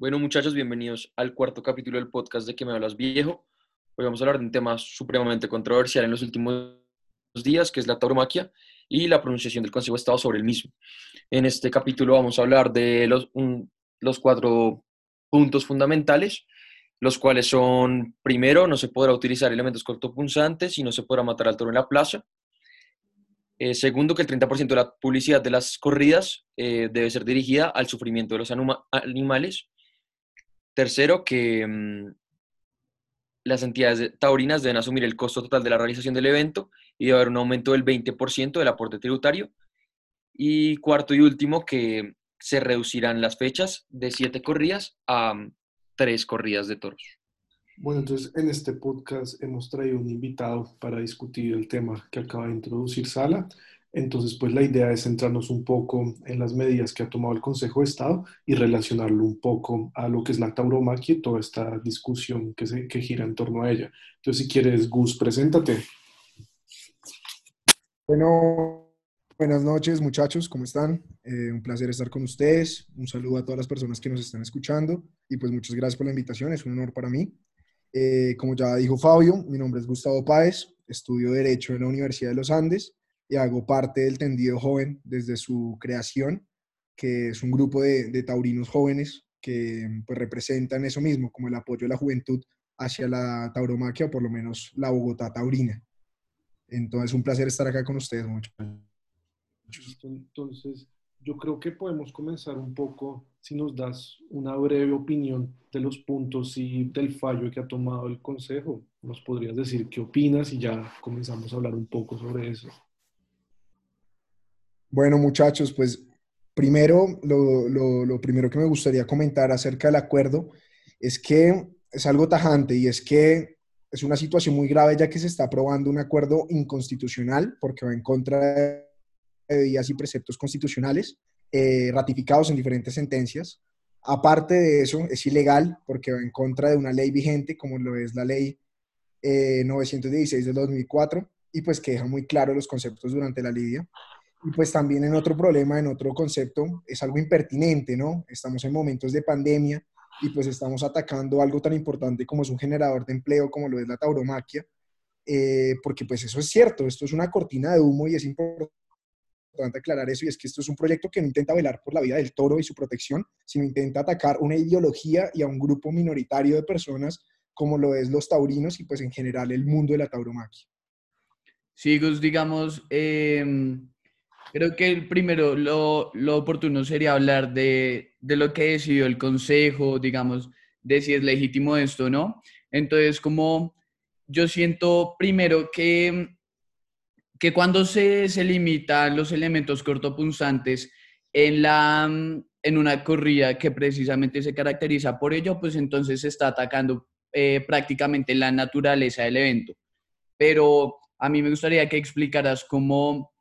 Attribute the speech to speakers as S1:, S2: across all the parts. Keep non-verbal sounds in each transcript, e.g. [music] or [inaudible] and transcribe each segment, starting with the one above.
S1: Bueno, muchachos, bienvenidos al cuarto capítulo del podcast de Que me hablas viejo. Hoy vamos a hablar de un tema supremamente controversial en los últimos días, que es la tauromaquia y la pronunciación del Consejo de Estado sobre el mismo. En este capítulo vamos a hablar de los, los cuatro puntos fundamentales, los cuales son, primero, no se podrá utilizar elementos cortopunzantes y no se podrá matar al toro en la plaza. Eh, segundo, que el 30% de la publicidad de las corridas eh, debe ser dirigida al sufrimiento de los animales. Tercero, que mm, las entidades taurinas deben asumir el costo total de la realización del evento y debe haber un aumento del 20% del aporte tributario. Y cuarto y último, que se reducirán las fechas de siete corridas a mm, tres corridas de toros.
S2: Bueno, entonces en este podcast hemos traído un invitado para discutir el tema que acaba de introducir Sala. Entonces, pues la idea es centrarnos un poco en las medidas que ha tomado el Consejo de Estado y relacionarlo un poco a lo que es la tauromaquia y toda esta discusión que, se, que gira en torno a ella. Entonces, si quieres, Gus, preséntate.
S3: Bueno, buenas noches muchachos, ¿cómo están? Eh, un placer estar con ustedes. Un saludo a todas las personas que nos están escuchando y pues muchas gracias por la invitación, es un honor para mí. Eh, como ya dijo Fabio, mi nombre es Gustavo Páez, estudio Derecho en la Universidad de los Andes y hago parte del Tendido Joven desde su creación, que es un grupo de, taurinos jóvenes que pues, representan eso mismo, como el apoyo de la juventud hacia la tauromaquia o por lo menos la Bogotá taurina. Entonces, un placer estar acá con ustedes. Mucho.
S2: Entonces, yo creo que podemos comenzar un poco, si nos das una breve opinión de los puntos y del fallo que ha tomado el Consejo. ¿Nos podrías decir qué opinas y ya comenzamos a hablar un poco sobre eso?
S3: Bueno, muchachos, pues primero, lo, primero que me gustaría comentar acerca del acuerdo es que es algo tajante y es que es una situación muy grave ya que se está aprobando un acuerdo inconstitucional porque va en contra de vías y preceptos constitucionales eh, ratificados en diferentes sentencias. Aparte de eso, es ilegal porque va en contra de una ley vigente como lo es la ley 916 de 2004 y pues que deja muy claro los conceptos durante la lidia. Y pues también en otro problema, en otro concepto, es algo impertinente, ¿no? Estamos en momentos de pandemia y pues estamos atacando algo tan importante como es un generador de empleo, como lo es la tauromaquia, eh, porque pues eso es cierto, esto es una cortina de humo y es importante aclarar eso, y es que esto es un proyecto que no intenta velar por la vida del toro y su protección, sino intenta atacar una ideología y a un grupo minoritario de personas como lo es los taurinos y pues en general el mundo de la tauromaquia.
S4: Sí, Gus, digamos, eh, Creo que el primero, lo, lo oportuno sería hablar de, de, lo que decidió el Consejo, digamos, de si es legítimo esto o no. Entonces, como yo siento primero que, que cuando se, se limitan los elementos cortopunzantes en, la, en una corrida que precisamente se caracteriza por ello, pues entonces se está atacando eh, prácticamente la naturaleza del evento. Pero a mí me gustaría que explicaras cómo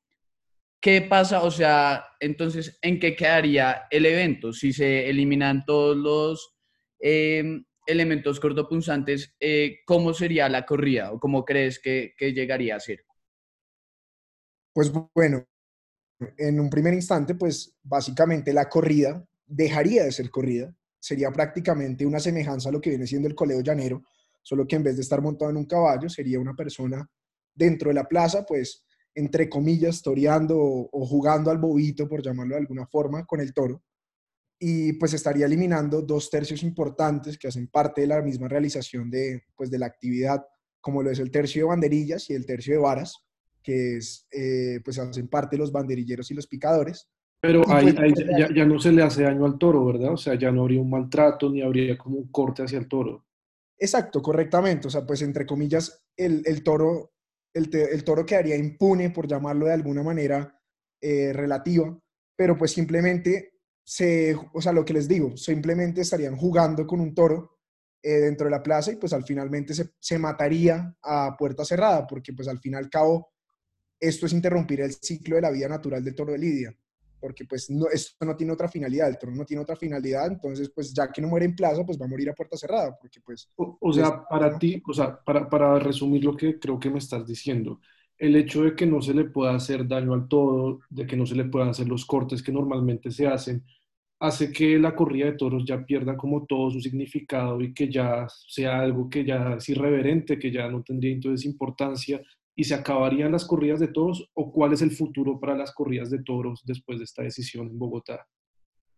S4: ¿qué pasa? O sea, entonces, ¿en qué quedaría el evento? Si se eliminan todos los em, elementos cortopunzantes, eh, ¿cómo sería la corrida o cómo crees que, llegaría a ser?
S3: Pues bueno, en un primer instante, pues básicamente la corrida dejaría de ser corrida, sería prácticamente una semejanza a lo que viene siendo el coleo llanero, solo que en vez de estar montado en un caballo, sería una persona dentro de la plaza, pues entre comillas, toreando o, jugando al bobito, por llamarlo de alguna forma, con el toro. Y pues estaría eliminando dos tercios importantes que hacen parte de la misma realización de, pues, de la actividad, como lo es el tercio de banderillas y el tercio de varas, que es, eh, pues hacen parte los banderilleros y los picadores.
S2: Pero ahí, pues, ya, ya, no se le hace daño al toro, ¿verdad? O sea, ya no habría un maltrato ni habría como un corte hacia el toro.
S3: Exacto, correctamente. O sea, pues entre comillas, el, el toro el, toro quedaría impune, por llamarlo de alguna manera eh, relativa, pero pues simplemente se, o sea, lo que les digo, simplemente estarían jugando con un toro eh, dentro de la plaza y pues al finalmente se, se, mataría a puerta cerrada, porque pues al fin y al cabo esto es interrumpir el ciclo de la vida natural del toro de Lidia porque pues no, esto no tiene otra finalidad, el trono no tiene otra finalidad, entonces pues ya que no muere en plaza, pues va a morir a puerta cerrada, porque pues...
S2: O, sea, para ti, o sea, para, para, resumir lo que creo que me estás diciendo, el hecho de que no se le pueda hacer daño al todo, de que no se le puedan hacer los cortes que normalmente se hacen, hace que la corrida de toros ya pierda como todo su significado y que ya sea algo que ya es irreverente, que ya no tendría entonces importancia y se acabarían las corridas de toros o cuál es el futuro para las corridas de toros después de esta decisión en Bogotá?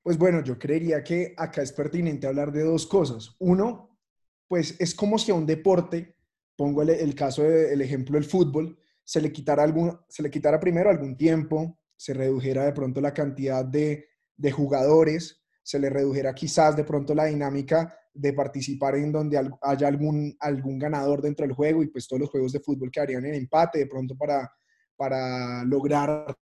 S3: Pues bueno, yo creería que acá es pertinente hablar de dos cosas. Uno, pues es como si a un deporte, pongo el, caso del ejemplo del fútbol, se le, quitara algún, se le primero algún tiempo, se redujera de pronto la cantidad de, de jugadores, se le redujera quizás de pronto la dinámica de participar en donde haya algún, algún ganador dentro del juego y pues todos los juegos de fútbol quedarían en empate de pronto para, para lograr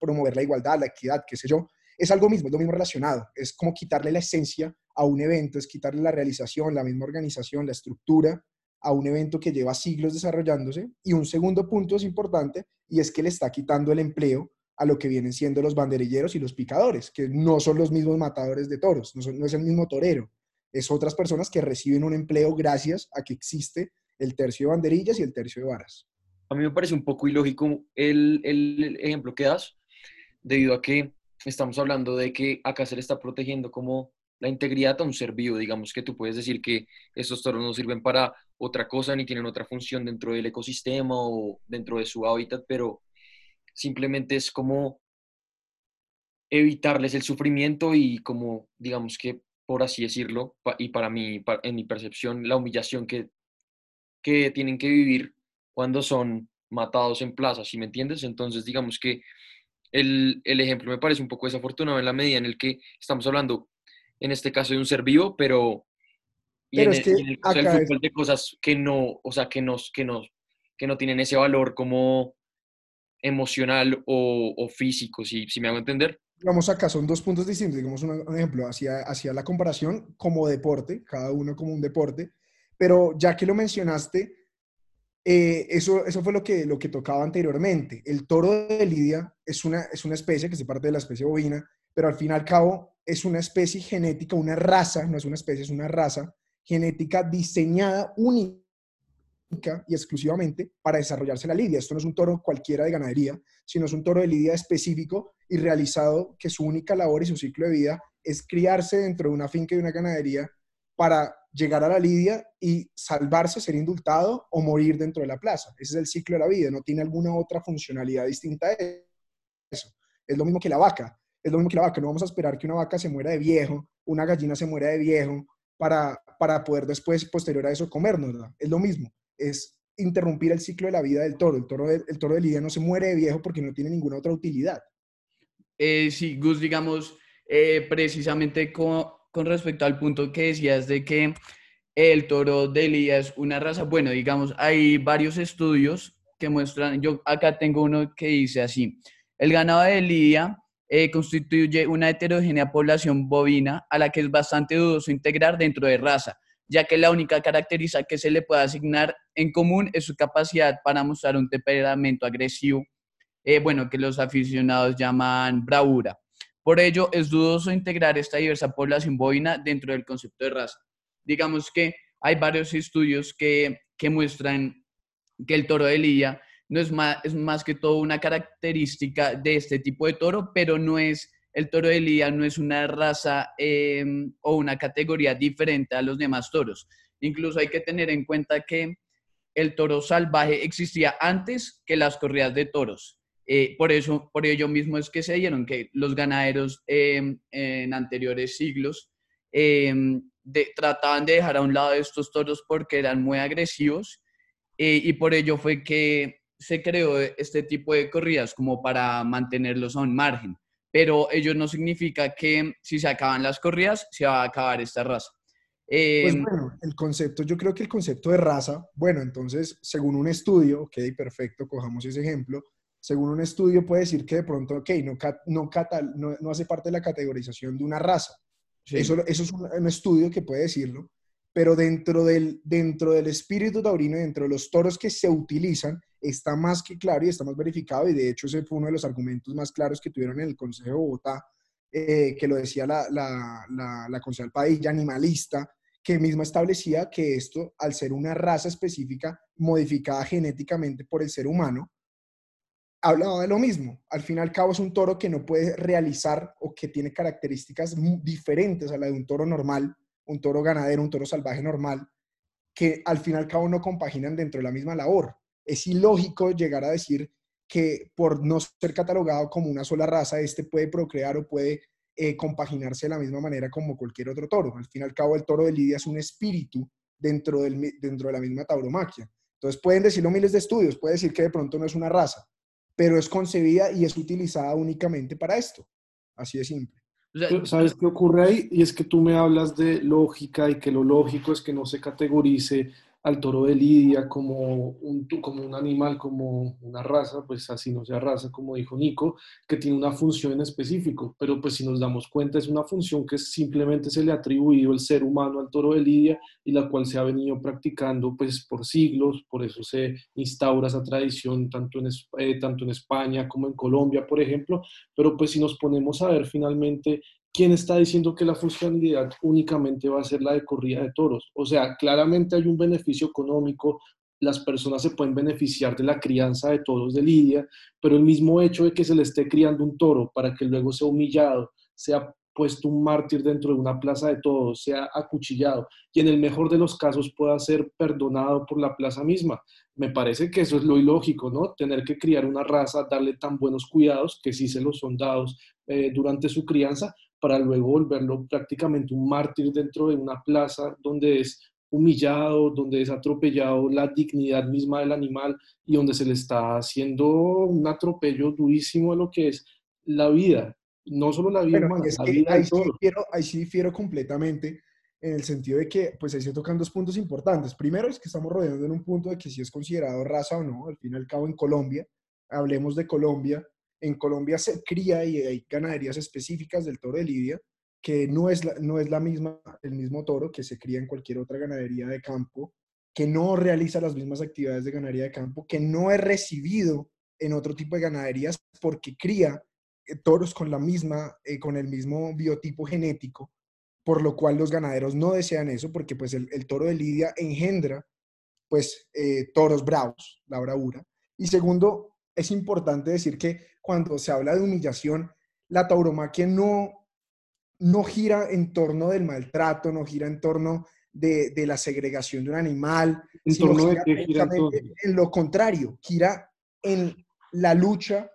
S3: promover la igualdad, la equidad, qué sé yo. Es algo mismo, es lo mismo relacionado. Es como quitarle la esencia a un evento, es quitarle la realización, la misma organización, la estructura a un evento que lleva siglos desarrollándose. Y un segundo punto es importante y es que le está quitando el empleo a lo que vienen siendo los banderilleros y los picadores, que no son los mismos matadores de toros, no, no es el mismo torero, es otras personas que reciben un empleo gracias a que existe el tercio de banderillas y el tercio de varas.
S1: A mí me parece un poco ilógico el, el ejemplo que das, debido a que estamos hablando de que acá se le está protegiendo como la integridad a un ser vivo. Digamos que tú puedes decir que estos toros no sirven para otra cosa ni tienen otra función dentro del ecosistema o dentro de su hábitat, pero simplemente es como evitarles el sufrimiento y como, digamos que, por así decirlo, y para mí, en mi percepción, la humillación que, que tienen que vivir cuando son matados en plaza, ¿sí me entiendes? Entonces, digamos que el, el, ejemplo me parece un poco desafortunado en la medida en el que estamos hablando, en este caso, de un ser vivo, pero,
S3: pero es que
S1: en el del fútbol de cosas que no, o sea, que, nos, que, nos, que no tienen ese valor como emocional o, o físico, si, si me hago entender.
S3: Vamos acá, son dos puntos distintos. Digamos un, ejemplo, hacia, hacia la comparación como deporte, cada uno como un deporte, pero ya que lo mencionaste, eh, eso, eso fue lo que, lo que tocaba anteriormente. El toro de Lidia es una, es una especie que se parte de la especie bovina, pero al fin y al cabo es una especie genética, una raza, no es una especie, es una raza genética diseñada única y exclusivamente para desarrollarse la lidia. Esto no es un toro cualquiera de ganadería, sino es un toro de lidia específico y realizado que su única labor y su ciclo de vida es criarse dentro de una finca y una ganadería para llegar a la lidia y salvarse, ser indultado o morir dentro de la plaza. Ese es el ciclo de la vida, no tiene alguna otra funcionalidad distinta a eso. Es lo mismo que la vaca, es lo mismo que la vaca, no vamos a esperar que una vaca se muera de viejo, una gallina se muera de viejo para, para poder después, posterior a eso, comernos, ¿verdad? Es lo mismo es interrumpir el ciclo de la vida del toro. El toro de, el toro de Lidia no se muere de viejo porque no tiene ninguna otra utilidad.
S4: Eh, sí, Gus, digamos, eh, precisamente con, con, respecto al punto que decías de que el toro de Lidia es una raza, bueno, digamos, hay varios estudios que muestran, yo acá tengo uno que dice así, el ganado de Lidia eh, constituye una heterogénea población bovina a la que es bastante dudoso integrar dentro de raza ya que la única característica que se le puede asignar en común es su capacidad para mostrar un temperamento agresivo, eh, bueno, que los aficionados llaman bravura. Por ello, es dudoso integrar esta diversa población bovina dentro del concepto de raza. Digamos que hay varios estudios que, que muestran que el toro de Lidia no es más, es más que todo una característica de este tipo de toro, pero no es el toro de Lidia no es una raza em, o una categoría diferente a los demás toros. Incluso hay que tener en cuenta que el toro salvaje existía antes que las corridas de toros. Eh, por, eso, por ello mismo es que se dieron que los ganaderos em, en anteriores siglos em, trataban de dejar a un lado estos toros porque eran muy agresivos eh, y por ello fue que se creó este tipo de corridas como para mantenerlos a un margen pero ello no significa que si se acaban las corridas, se va a acabar esta raza.
S3: pues em, bueno, el concepto, yo creo que el concepto de raza, bueno, entonces, según un estudio, ok, perfecto, cojamos ese ejemplo, según un estudio puede decir que de pronto, ok, no, no, no, hace parte de la categorización de una raza. Eso, eso es un, estudio que puede decirlo, pero dentro del, dentro del espíritu taurino, dentro de los toros que se utilizan, está más que claro y está más verificado, y de hecho ese fue uno de los argumentos más claros que tuvieron en el Consejo de Bogotá, eh, que lo decía la, la, la, la concejal Padilla, animalista, que misma establecía que esto, al ser una raza específica modificada genéticamente por el ser humano, hablaba de lo mismo. Al fin y al cabo es un toro que no puede realizar o que tiene características diferentes a la de un toro normal, un toro ganadero, un toro salvaje normal, que al fin y al cabo no compaginan dentro de la misma labor. Es ilógico llegar a decir que por no ser catalogado como una sola raza, este puede procrear o puede eh, compaginarse de la misma manera como cualquier otro toro. Al fin y al cabo, el toro de Lidia es un espíritu dentro, de la misma tauromaquia. Entonces pueden decirlo miles de estudios, puede decir que de pronto no es una raza, pero es concebida y es utilizada únicamente para esto. Así de simple.
S2: ¿Sabes qué ocurre ahí? Y es que tú me hablas de lógica y que lo lógico es que no se categorice al toro de Lidia como un, como un animal, como una raza, pues así no sea raza, como dijo Nico, que tiene una función en específico, pero pues si nos damos cuenta es una función que simplemente se le ha atribuido el ser humano al toro de Lidia y la cual se ha venido practicando pues por siglos, por eso se instaura esa tradición tanto en, eh, tanto en España como en Colombia, por ejemplo, pero pues si nos ponemos a ver finalmente ¿quién está diciendo que la funcionalidad únicamente va a ser la de corrida de toros? O sea, claramente hay un beneficio económico, las personas se pueden beneficiar de la crianza de toros de Lidia, pero el mismo hecho de que se le esté criando un toro para que luego sea humillado, sea puesto un mártir dentro de una plaza de toros, sea acuchillado y en el mejor de los casos pueda ser perdonado por la plaza misma. Me parece que eso es lo ilógico, ¿no? Tener que criar una raza, darle tan buenos cuidados, que sí se los son dados eh, durante su crianza, para luego volverlo prácticamente un mártir dentro de una plaza donde es humillado, donde es atropellado la dignidad misma del animal y donde se le está haciendo un atropello durísimo a lo que es la vida, no solo la vida humana, la vida
S3: ahí, sí difiero, ahí sí difiero completamente en el sentido de que, pues ahí se tocan dos puntos importantes. Primero es que estamos rodeando en un punto de que si es considerado raza o no, al fin y al cabo en Colombia, hablemos de Colombia, en Colombia se cría y hay ganaderías específicas del toro de Lidia, que no es, la, no es la misma, el mismo toro que se cría en cualquier otra ganadería de campo, que no realiza las mismas actividades de ganadería de campo, que no es recibido en otro tipo de ganaderías porque cría eh, toros con la misma, eh, con el mismo biotipo genético, por lo cual los ganaderos no desean eso, porque pues el, toro de Lidia engendra pues eh, toros bravos, la bravura. Y segundo, es importante decir que cuando se habla de humillación, la tauromaquia no, no gira en torno del maltrato, no gira en torno de, la segregación de un animal, sino en lo contrario, gira en la lucha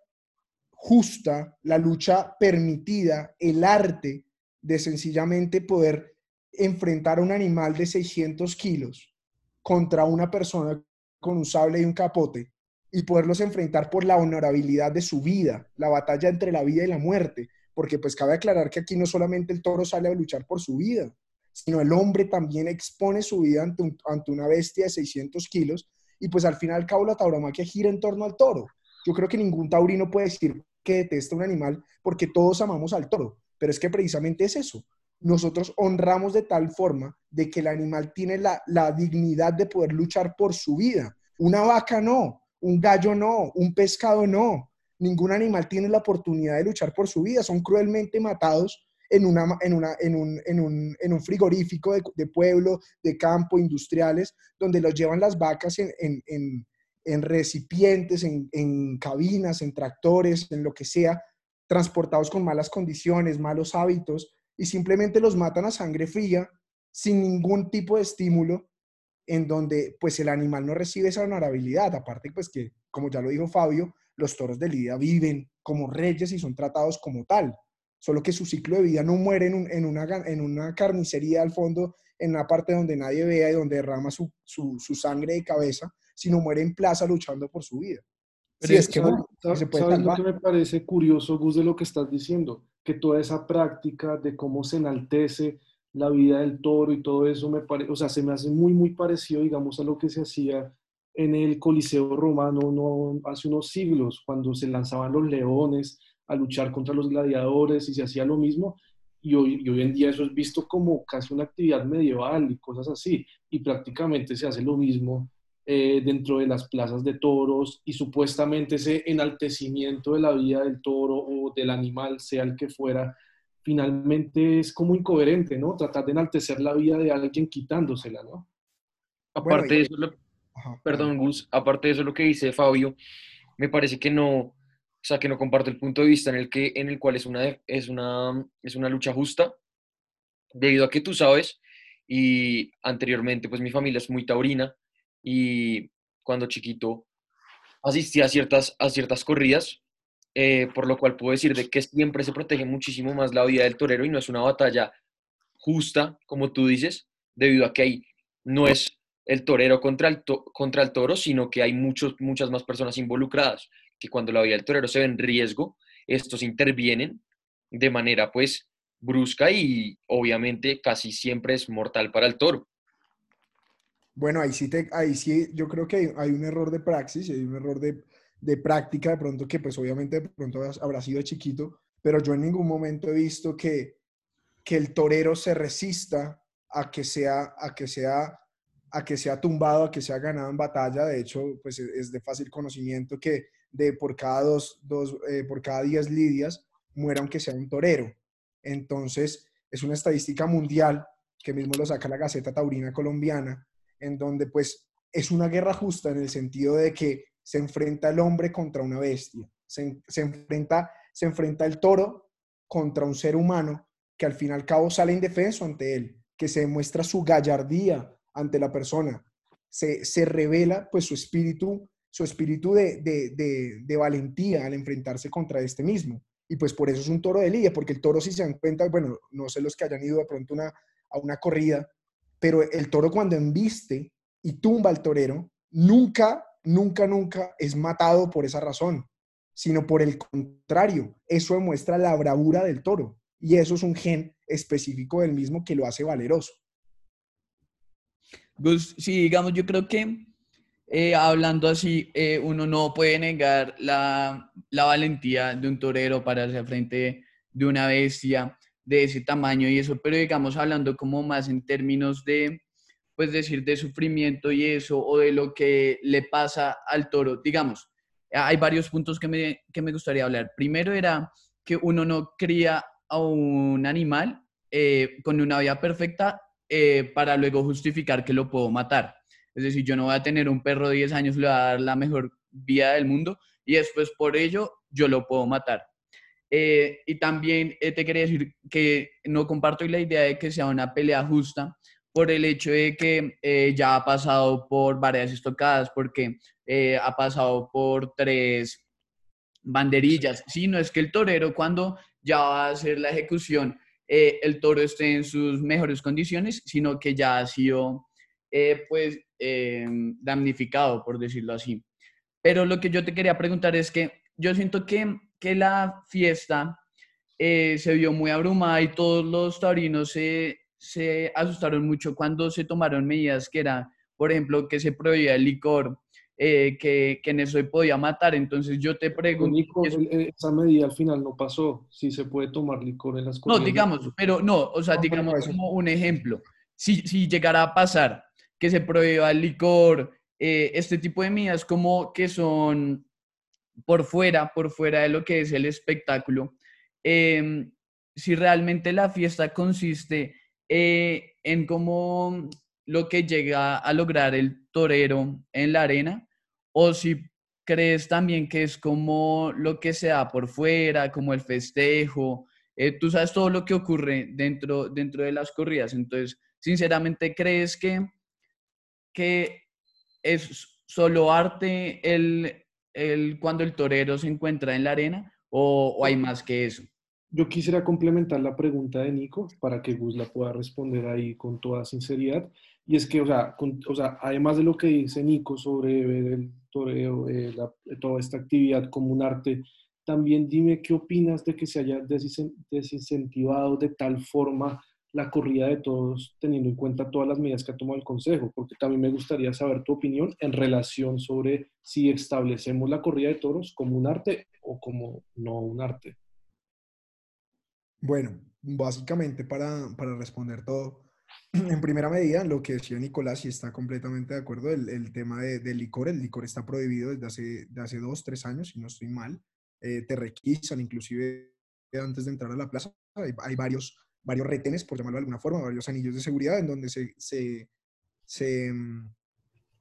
S3: justa, la lucha permitida, el arte de sencillamente poder enfrentar a un animal de 600 kilos contra una persona con un sable y un capote y poderlos enfrentar por la honorabilidad de su vida, la batalla entre la vida y la muerte, porque pues cabe aclarar que aquí no solamente el toro sale a luchar por su vida, sino el hombre también expone su vida ante, ante una bestia de 600 kilos y pues al final al cabo la tauromaquia gira en torno al toro. Yo creo que ningún taurino puede decir que detesta un animal porque todos amamos al toro, pero es que precisamente es eso. Nosotros honramos de tal forma de que el animal tiene la, la dignidad de poder luchar por su vida. Una vaca no, un gallo no, un pescado no. Ningún animal tiene la oportunidad de luchar por su vida. Son cruelmente matados en, un, frigorífico de, pueblo, de campo, industriales, donde los llevan las vacas en, recipientes, en, cabinas, en tractores, en lo que sea, transportados con malas condiciones, malos hábitos, y simplemente los matan a sangre fría, sin ningún tipo de estímulo, en donde pues el animal no recibe esa honorabilidad, aparte pues que, como ya lo dijo Fabio, los toros de lidia viven como reyes y son tratados como tal, solo que su ciclo de vida no muere en, una, en una carnicería al fondo, en una parte donde nadie vea y donde derrama su, sangre de cabeza, sino muere en plaza luchando por su vida.
S2: Sí, es que, ¿sabes, lo que me parece curioso, Gus, de lo que estás diciendo? Que toda esa práctica de cómo se enaltece la vida del toro y todo eso me parece, o sea, se me hace muy, muy parecido, digamos, a lo que se hacía en el Coliseo romano no, hace unos siglos, cuando se lanzaban los leones a luchar contra los gladiadores y se hacía lo mismo. Y hoy, hoy en día eso es visto como casi una actividad medieval y cosas así. Y prácticamente se hace lo mismo eh, dentro de las plazas de toros y supuestamente ese enaltecimiento de la vida del toro o del animal, sea el que fuera, finalmente es como incoherente, ¿no? Tratar de enaltecer la vida de alguien quitándosela, ¿no?
S1: Aparte de eso, perdón Gus, aparte de eso lo que dice Fabio, me parece que no, o sea, que no comparto el punto de vista en el, que, en el cual es una, es, una, es una lucha justa, debido a que tú sabes, y anteriormente, pues mi familia es muy taurina, y cuando chiquito asistía a ciertas, a ciertas corridas, eh, por lo cual puedo decir de que siempre se protege muchísimo más la vida del torero y no es una batalla justa, como tú dices, debido a que ahí no es el torero contra el, contra el toro, sino que hay muchos, muchas más personas involucradas, que cuando la vida del torero se ve en riesgo, estos intervienen de manera pues brusca y obviamente casi siempre es mortal para el toro.
S3: Bueno, ahí sí, te, ahí sí yo creo que hay, un error de praxis, hay un error de, de, práctica de pronto que pues obviamente de pronto habrá sido chiquito, pero yo en ningún momento he visto que, que el torero se resista a que sea, a que sea a que sea tumbado, a que sea ganado en batalla. De hecho, pues es de fácil conocimiento que de por cada dos, dos eh, por cada diez lidias muera aunque sea un torero. Entonces, es una estadística mundial que mismo lo saca la Gaceta Taurina Colombiana, en donde pues es una guerra justa en el sentido de que se enfrenta el hombre contra una bestia, se, se enfrenta, se enfrenta el toro contra un ser humano que al fin y al cabo sale indefenso ante él, que se demuestra su gallardía, ante la persona. Se, se revela pues su espíritu, su espíritu de, de, valentía al enfrentarse contra este mismo. Y pues por eso es un toro de lidia, porque el toro si se dan cuenta, bueno, no sé los que hayan ido de pronto una, a una corrida, pero el toro cuando embiste y tumba al torero, nunca, nunca, nunca es matado por esa razón, sino por el contrario, eso demuestra la bravura del toro. Y eso es un gen específico del mismo que lo hace valeroso.
S4: Gus, sí, digamos, yo creo que eh, hablando así, eh, uno no puede negar la, la, valentía de un torero para hacer frente de una bestia de ese tamaño y eso, pero digamos, hablando como más en términos de, pues decir, de sufrimiento y eso, o de lo que le pasa al toro, digamos, hay varios puntos que me, que me gustaría hablar. Primero era que uno no cría a un animal eh, con una vida perfecta eh, para luego justificar que lo puedo matar. Es decir, yo no voy a tener un perro de 10 años, le voy a dar la mejor vida del mundo y después por ello yo lo puedo matar. Eh, y también te quería decir que no comparto la idea de que sea una pelea justa por el hecho de que ya ha pasado por varias estocadas, porque ha pasado por tres banderillas. Sí, no es que el torero cuando ya va a hacer la ejecución eh, el toro esté en sus mejores condiciones, sino que ya ha sido eh, pues eh, damnificado, por decirlo así. Pero lo que yo te quería preguntar es que yo siento que, que la fiesta se vio muy abrumada y todos los taurinos se, se asustaron mucho cuando se tomaron medidas que era, por ejemplo, que se prohibía el licor, eh, que, que, en eso podía matar. Entonces yo te pregunto...
S2: Licor, esa medida al final no pasó, si se puede tomar licor en las
S4: No, digamos, pero no, o sea, digamos como un ejemplo, si, si llegara a pasar que se prohíba el licor, eh, este tipo de medidas como que son por fuera, por fuera de lo que es el espectáculo, em, si realmente la fiesta consiste eh, en cómo lo que llega a lograr el torero en la arena, o si crees también que es como lo que se da por fuera, como el festejo, eh, tú sabes todo lo que ocurre dentro, dentro de las corridas, entonces, sinceramente, ¿crees que, que es solo arte el, el, cuando el torero se encuentra en la arena o, o hay más que eso?
S2: Yo quisiera complementar la pregunta de Nico para que Gus la pueda responder ahí con toda sinceridad. Y es que, o sea, o sea además de lo que dice Nico sobre el toreo, eh, toda esta actividad como un arte, también dime qué opinas de que se haya desincentivado de tal forma la corrida de todos, teniendo en cuenta todas las medidas que ha tomado el Consejo, porque también me gustaría saber tu opinión en relación sobre si establecemos la corrida de toros como un arte o como no un arte.
S3: Bueno, básicamente para, para responder todo, [clears throat] en primera medida, lo que decía Nicolás, y está completamente de acuerdo, el, el tema de, del licor, el licor está prohibido desde hace, de hace dos, tres años, si no estoy mal, eh, te requisan inclusive antes de entrar a la plaza, hay, varios, varios retenes, por llamarlo de alguna forma, varios anillos de seguridad en donde se, se, se, mm,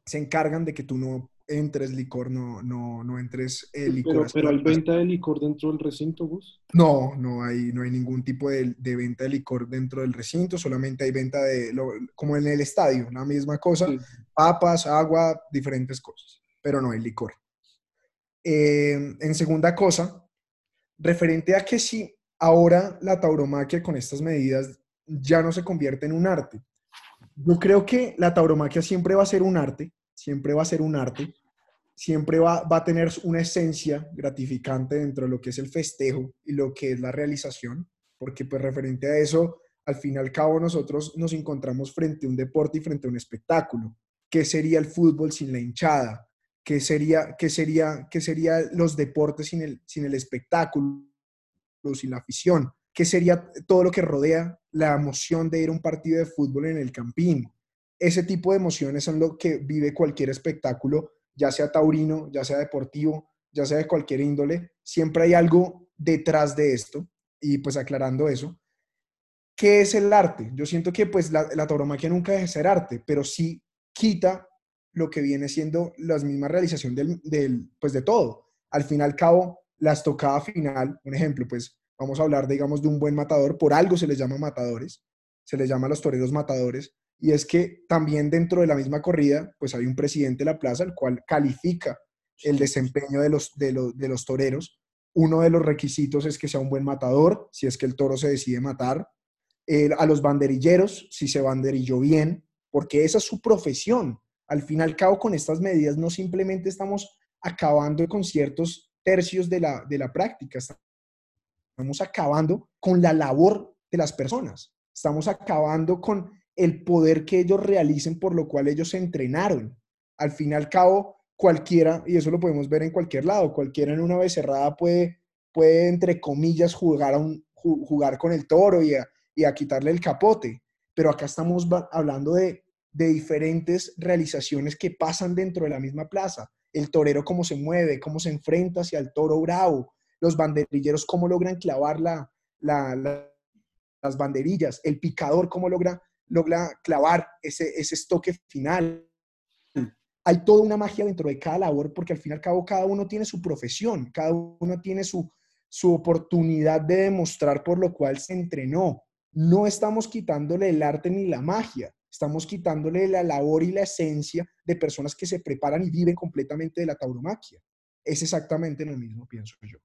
S3: se encargan de que tú no entres licor, no, no, no entres eh, licor.
S2: Pero, pero hay venta de licor dentro del recinto, Gus.
S3: No, no hay, no hay ningún tipo de, de venta de licor dentro del recinto, solamente hay venta de, lo- como en el estadio, la misma cosa,
S2: Sí.
S3: papas, agua, diferentes cosas, pero no hay licor. Eh, en segunda cosa, referente a que si ahora la tauromaquia con estas medidas ya no se convierte en un arte. Yo creo que la tauromaquia siempre va a ser un arte, siempre va a ser un arte, siempre va, va a tener una esencia gratificante dentro de lo que es el festejo y lo que es la realización, porque pues referente a eso, al fin y al cabo nosotros nos encontramos frente a un deporte y frente a un espectáculo. ¿Qué sería el fútbol sin la hinchada? ¿Qué sería, qué sería, qué sería los deportes sin el, sin el espectáculo, sin la afición? ¿Qué sería todo lo que rodea la emoción de ir a un partido de fútbol en el campín? Ese tipo de emociones son lo que vive cualquier espectáculo, ya sea taurino, ya sea deportivo, ya sea de cualquier índole. Siempre hay algo detrás de esto. Y pues aclarando eso, ¿qué es el arte? Yo siento que pues la, la tauromaquia nunca deja de ser arte, pero sí quita lo que viene siendo la misma realización del, del, pues de todo. Al fin y al cabo, la estocada final, un ejemplo, pues vamos a hablar, digamos, de un buen matador, por algo se les llama matadores, se les llama los toreros matadores, y es que también dentro de la misma corrida, pues hay un presidente de la plaza, el cual califica el desempeño de los, de los, de los toreros. Uno de los requisitos es que sea un buen matador, si es que el toro se decide matar. Eh, a los banderilleros, si se banderilló bien, porque esa es su profesión. Al fin y al cabo, con estas medidas no simplemente estamos acabando con ciertos tercios de la, de la práctica, estamos acabando con la labor de las personas, estamos acabando con el poder que ellos realicen por lo cual ellos se entrenaron. Al fin y al cabo, cualquiera, y eso lo podemos ver en cualquier lado, cualquiera en una becerrada puede, puede entre comillas, jugar, a un, jugar con el toro y a, y a quitarle el capote, pero acá estamos hablando de, de diferentes realizaciones que pasan dentro de la misma plaza. El torero cómo se mueve, cómo se enfrenta hacia el toro bravo, los banderilleros cómo logran clavar la, la, la, las banderillas, el picador cómo logra, logra clavar ese, ese estoque final. Hay toda una magia dentro de cada labor porque al fin y al cabo cada uno tiene su profesión, cada uno tiene su, su oportunidad de demostrar por lo cual se entrenó. No estamos quitándole el arte ni la magia, estamos quitándole la labor y la esencia de personas que se preparan y viven completamente de la tauromaquia. Es exactamente lo mismo, pienso yo.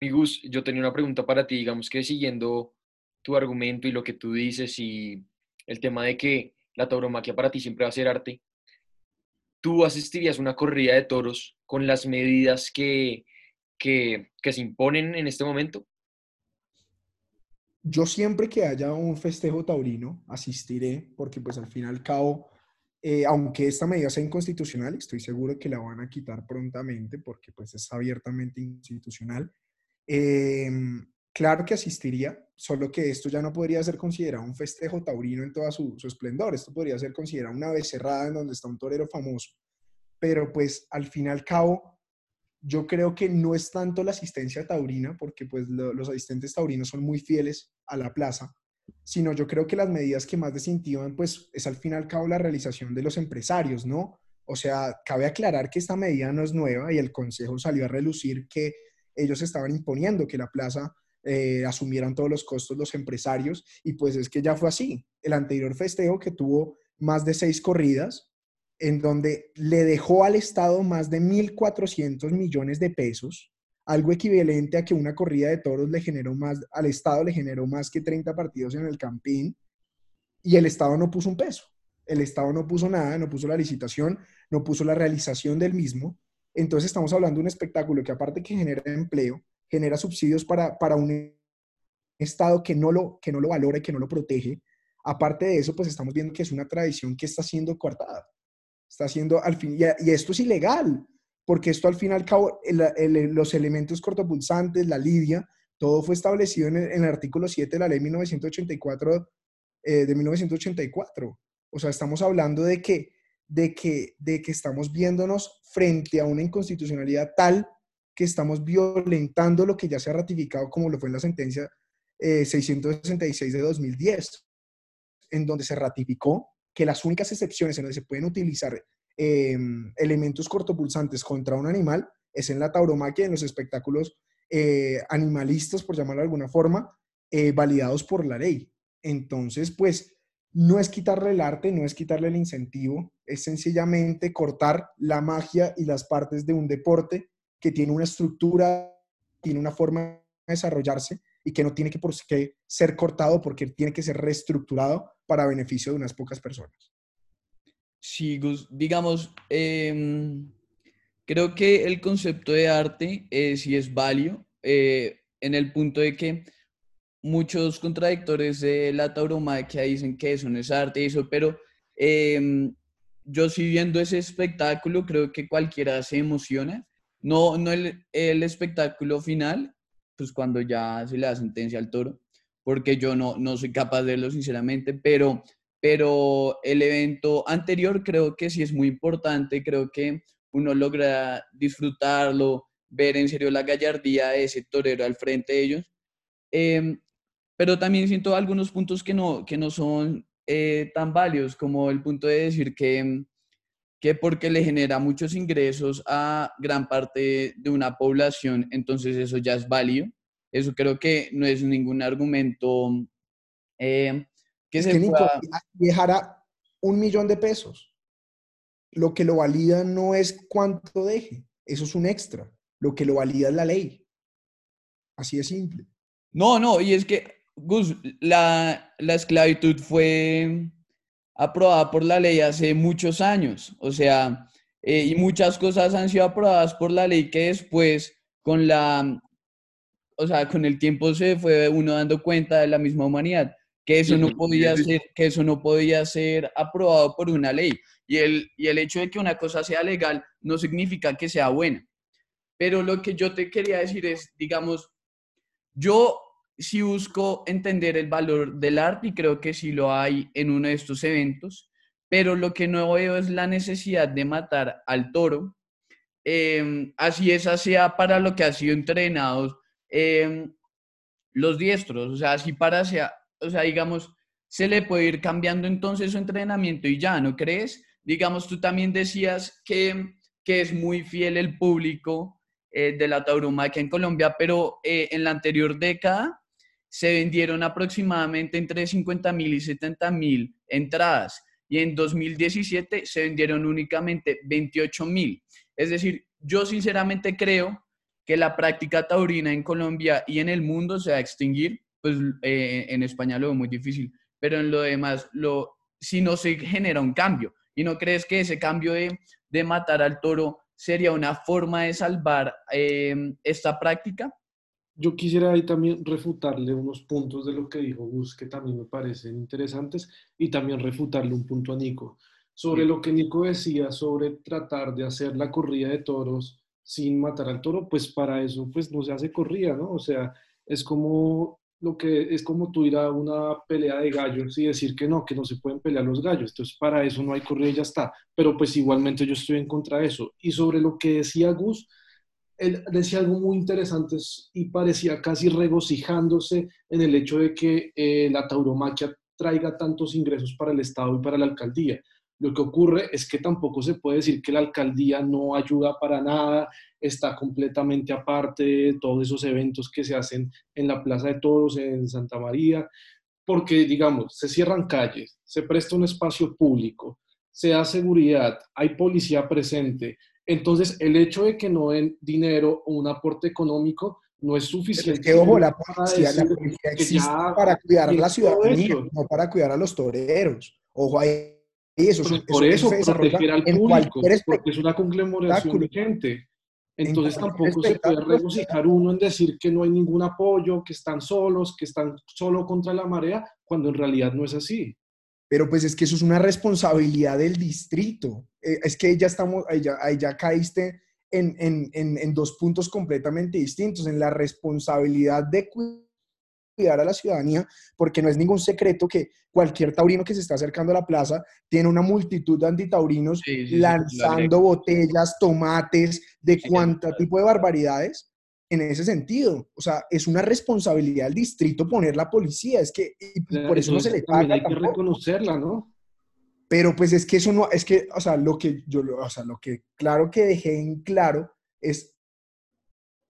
S1: Mi Gus, yo tenía una pregunta para ti, digamos que siguiendo tu argumento y lo que tú dices y el tema de que la tauromaquia para ti siempre va a ser arte, ¿tú asistirías a una corrida de toros con las medidas que, que, se imponen en este momento?
S3: Yo siempre que haya un festejo taurino asistiré porque pues al fin y al cabo, eh, aunque esta medida sea inconstitucional, estoy seguro que la van a quitar prontamente porque pues es abiertamente inconstitucional. Eh, claro que asistiría, solo que esto ya no podría ser considerado un festejo taurino en toda su, esplendor, esto podría ser considerado una becerrada en donde está un torero famoso, pero pues al fin y al cabo, yo creo que no es tanto la asistencia taurina, porque pues lo, los asistentes taurinos son muy fieles a la plaza, sino yo creo que las medidas que más desincentivan pues es al fin y al cabo la realización de los empresarios, ¿no? O sea, cabe aclarar que esta medida no es nueva y el Consejo salió a relucir que ellos estaban imponiendo que la plaza eh, asumieran todos los costos los empresarios y pues es que ya fue así. El anterior festejo que tuvo más de seis corridas, en donde le dejó al Estado más de 1.400 millones de pesos, algo equivalente a que una corrida de toros le generó más, al Estado le generó más que 30 partidos en el Campín, y el Estado no puso un peso. El Estado no puso nada, no puso la licitación, no puso la realización del mismo. Entonces estamos hablando de un espectáculo que aparte que genera empleo, genera subsidios para, para un Estado que no, lo, que no lo valora y que no lo protege. Aparte de eso, pues estamos viendo que es una tradición que está siendo coartada. Está haciendo al fin, y, y esto es ilegal, porque esto al fin y al cabo, el, el, los elementos cortopulsantes, la lidia, todo fue establecido en el, en el artículo 7 de la ley 1984, eh, de 1984. O sea, estamos hablando de que, de, que, de que estamos viéndonos frente a una inconstitucionalidad tal que estamos violentando lo que ya se ha ratificado como lo fue en la sentencia eh, 666 de 2010, en donde se ratificó que las únicas excepciones en donde se pueden utilizar em, elementos cortopulsantes contra un animal es en la tauromaquia, en los espectáculos eh, animalistas, por llamarlo de alguna forma, eh, validados por la ley. Entonces, pues, no es quitarle el arte, no es quitarle el incentivo, es sencillamente cortar la magia y las partes de un deporte que tiene una estructura, tiene una forma de desarrollarse y que no tiene que, por qué ser cortado porque tiene que ser reestructurado para beneficio de unas pocas personas.
S4: Sí, digamos, em, creo que el concepto de arte eh, sí es válido eh, en el punto de que muchos contradictores de la tauromaquia dicen que eso no es arte eso, pero em, yo sí viendo ese espectáculo creo que cualquiera se emociona. No, no el, el, espectáculo final, pues cuando ya se le da sentencia al toro, porque yo no, no soy capaz de verlo sinceramente, pero, pero el evento anterior creo que sí es muy importante, creo que uno logra disfrutarlo, ver en serio la gallardía de ese torero al frente de ellos. Em, pero también siento algunos puntos que no, que no son eh, tan válidos, como el punto de decir que, que porque le genera muchos ingresos a gran parte de una población, entonces eso ya es válido. Eso creo que no es ningún argumento eh,
S3: que se que dejara un millón de pesos. Lo que lo valida no es cuánto deje, eso es un extra. Lo que lo valida es la ley. Así de simple.
S4: No, no, y es que Gus, la, esclavitud fue aprobada por la ley hace muchos años, o sea, eh, y muchas cosas han sido aprobadas por la ley que después, con la, o sea, con el tiempo se fue uno dando cuenta de la misma humanidad, que eso no podía ser, que eso no podía ser aprobado por una ley. Y el, y el hecho de que una cosa sea legal no significa que sea buena. Pero lo que yo te quería decir es, digamos, yo sí busco entender el valor del arte y creo que sí lo hay en uno de estos eventos, pero lo que no veo es la necesidad de matar al toro. Em, así esa sea para lo que ha sido entrenados em, los diestros, o sea, así para sea, o sea, digamos, se le puede ir cambiando entonces su entrenamiento y ya, ¿no crees? Digamos, tú también decías que, que es muy fiel el público eh, de la tauromaquia en Colombia, pero eh, en la anterior década se vendieron aproximadamente entre 50 mil y 70 mil entradas y en 2017 se vendieron únicamente 28 mil. Es decir, yo sinceramente creo que la práctica taurina en Colombia y en el mundo se va a extinguir, pues eh, en España lo veo muy difícil, pero en lo demás, lo, si no se genera un cambio, ¿y no crees que ese cambio de, de matar al toro sería una forma de salvar eh, esta práctica?
S2: Yo quisiera ahí también refutarle unos puntos de lo que dijo Gus que también me parecen interesantes y también refutarle un punto a Nico. Sobre lo que Nico decía sobre tratar de hacer la corrida de toros sin matar al toro, pues para eso pues no se hace corrida, ¿no? O sea, es como lo que es como tú ir a una pelea de gallos y decir que no, que no se pueden pelear los gallos. Entonces, para eso no hay corrida y ya está. Pero pues igualmente yo estoy en contra de eso. Y sobre lo que decía Gus, él decía algo muy interesante y parecía casi regocijándose en el hecho de que eh, la tauromaquia traiga tantos ingresos para el Estado y para la alcaldía. Lo que ocurre es que tampoco se puede decir que la alcaldía no ayuda para nada, está completamente aparte de todos esos eventos que se hacen en la Plaza de Toros, en Santa María, porque, digamos, se cierran calles, se presta un espacio público, se da seguridad, hay policía presente, entonces, el hecho de que no den dinero o un aporte económico no es suficiente.
S3: que, ojo, la policía, existe para cuidar a la ciudadanía, no para cuidar a los toreros. Ojo, ahí
S2: eso, por eso, proteger al público, porque es una conglomeración de gente. Entonces tampoco se puede regocijar uno en decir que no hay ningún apoyo, que están solos, que están solo contra la marea, cuando en realidad no es así.
S3: Pero pues es que eso es una responsabilidad del distrito. Eh, es que ya estamos, ahí ya, ya caíste en, en, en, en, dos puntos completamente distintos, en la responsabilidad de cuidar a la ciudadanía, porque no es ningún secreto que cualquier taurino que se está acercando a la plaza tiene una multitud de antitaurinos lanzando botellas, tomates, de cuánto tipo de barbaridades en ese sentido. O sea, es una responsabilidad del distrito poner la policía. Es que por eso no se le paga.
S2: Hay que reconocerla, ¿no?
S3: Pero pues es que eso no, es que, o sea, lo que yo, o sea, lo que claro que dejé en claro es